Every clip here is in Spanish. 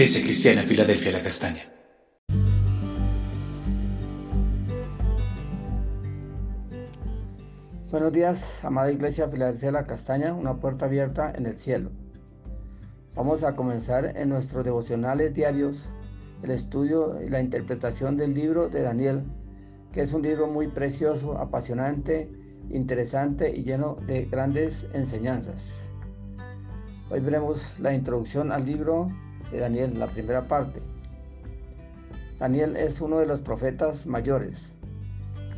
Iglesia Cristiana Filadelfia La Castaña. Buenos días, amada Iglesia Filadelfia La Castaña, una puerta abierta en el cielo. Vamos a comenzar en nuestros devocionales diarios el estudio y la interpretación del libro de Daniel, que es un libro muy precioso, apasionante, interesante y lleno de grandes enseñanzas. Hoy veremos la introducción al libro de Daniel, la primera parte. Daniel es uno de los profetas mayores.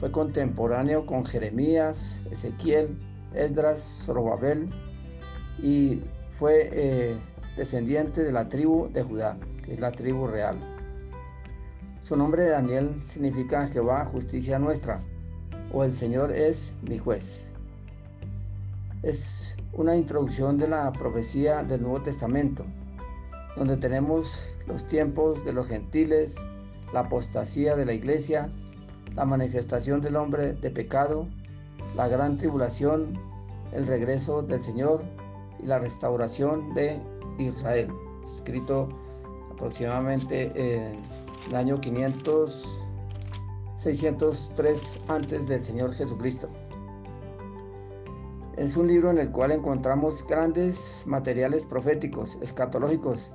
Fue contemporáneo con Jeremías, Ezequiel, Esdras, Zorobabel y fue eh, descendiente de la tribu de Judá, que es la tribu real. Su nombre Daniel significa Jehová, justicia nuestra, o el Señor es mi juez. Es una introducción de la profecía del Nuevo Testamento, donde tenemos los tiempos de los gentiles, la apostasía de la iglesia, la manifestación del hombre de pecado, la gran tribulación, el regreso del Señor y la restauración de Israel, escrito aproximadamente en el año 500, 603 antes del Señor Jesucristo. Es un libro en el cual encontramos grandes materiales proféticos, escatológicos,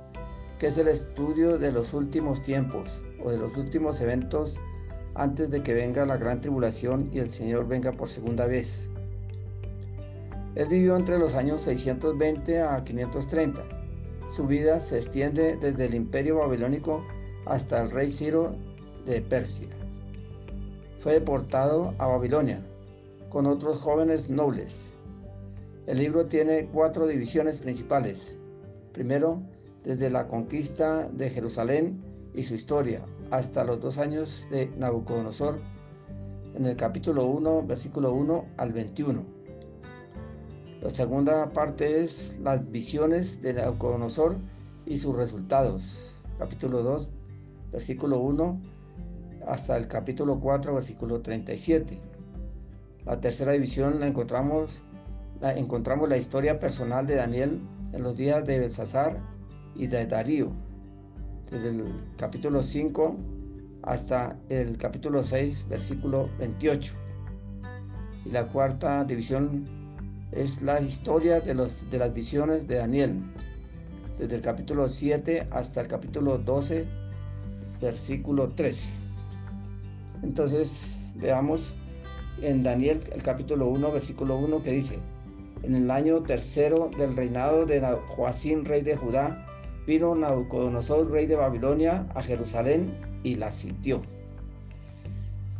que es el estudio de los últimos tiempos o de los últimos eventos antes de que venga la gran tribulación y el Señor venga por segunda vez. Él vivió entre los años 620 a 530. Su vida se extiende desde el imperio babilónico hasta el rey Ciro de Persia. Fue deportado a Babilonia con otros jóvenes nobles. El libro tiene cuatro divisiones principales. Primero, desde la conquista de Jerusalén y su historia hasta los dos años de Nabucodonosor, en el capítulo 1, versículo 1 al 21. La segunda parte es las visiones de Nabucodonosor y sus resultados, capítulo 2, versículo 1 hasta el capítulo 4, versículo 37. La tercera división la encontramos encontramos la historia personal de Daniel en los días de Belsasar y de Darío, desde el capítulo 5 hasta el capítulo 6, versículo 28. Y la cuarta división es la historia de, los, de las visiones de Daniel, desde el capítulo 7 hasta el capítulo 12, versículo 13. Entonces, veamos en Daniel el capítulo 1, versículo 1 que dice, en el año tercero del reinado de Joacín, rey de Judá, vino Nabucodonosor, rey de Babilonia, a Jerusalén y la sintió.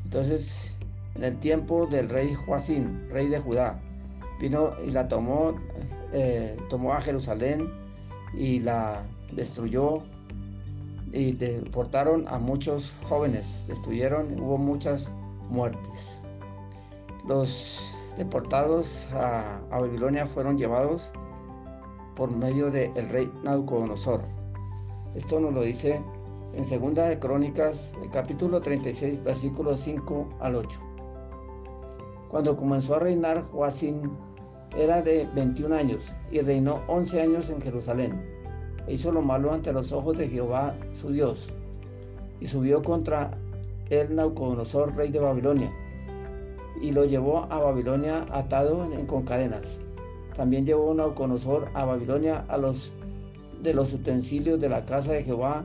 Entonces, en el tiempo del rey Joacín, rey de Judá, vino y la tomó, eh, tomó a Jerusalén y la destruyó y deportaron a muchos jóvenes, destruyeron, hubo muchas muertes. Los deportados a, Babilonia fueron llevados por medio del rey Nabucodonosor. Esto nos lo dice en Segunda de Crónicas, el capítulo 36, versículos 5 al 8. Cuando comenzó a reinar Joacín, era de 21 años y reinó 11 años en Jerusalén. E hizo lo malo ante los ojos de Jehová su Dios y subió contra el Nabucodonosor, rey de Babilonia y lo llevó a Babilonia atado con cadenas. También llevó Nauconosor a Babilonia a los de los utensilios de la casa de Jehová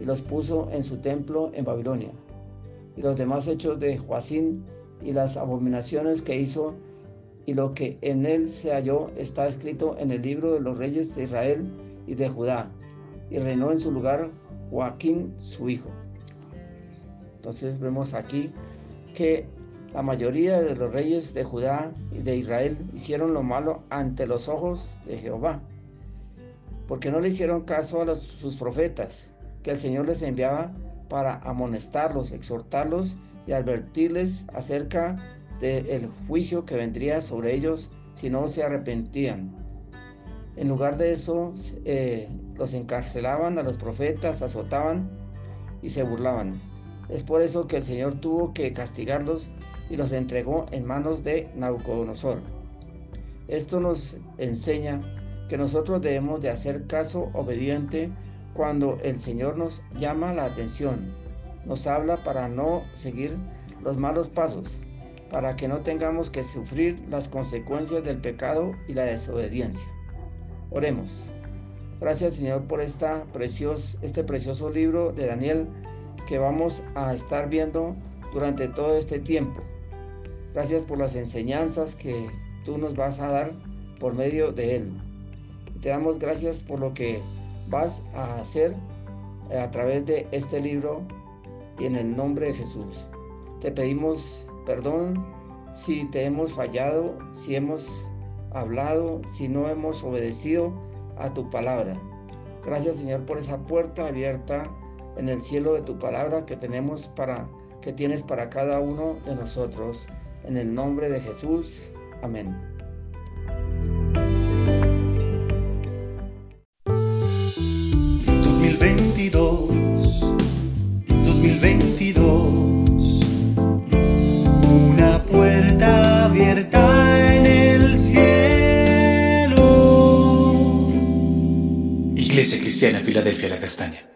y los puso en su templo en Babilonia. Y los demás hechos de Joacín y las abominaciones que hizo y lo que en él se halló está escrito en el libro de los reyes de Israel y de Judá. Y reinó en su lugar Joaquín su hijo. Entonces vemos aquí que la mayoría de los reyes de Judá y de Israel hicieron lo malo ante los ojos de Jehová, porque no le hicieron caso a sus profetas, que el Señor les enviaba para amonestarlos, exhortarlos y advertirles acerca del juicio que vendría sobre ellos si no se arrepentían. En lugar de eso, eh, los encarcelaban a los profetas, azotaban y se burlaban. Es por eso que el Señor tuvo que castigarlos y los entregó en manos de Nabucodonosor. Esto nos enseña que nosotros debemos de hacer caso obediente cuando el Señor nos llama la atención, nos habla para no seguir los malos pasos, para que no tengamos que sufrir las consecuencias del pecado y la desobediencia. Oremos. Gracias Señor por esta este precioso libro de Daniel que vamos a estar viendo durante todo este tiempo. Gracias por las enseñanzas que tú nos vas a dar por medio de él. Te damos gracias por lo que vas a hacer eh, a través de este libro y en el nombre de Jesús. Te pedimos perdón si te hemos fallado, si hemos hablado, si no hemos obedecido a tu palabra. Gracias Señor por esa puerta abierta en el cielo de tu palabra que tenemos para que tienes para cada uno de nosotros. En el nombre de Jesús. Amén. 2022. Una puerta abierta en el cielo. Iglesia Cristiana Filadelfia La Castaña.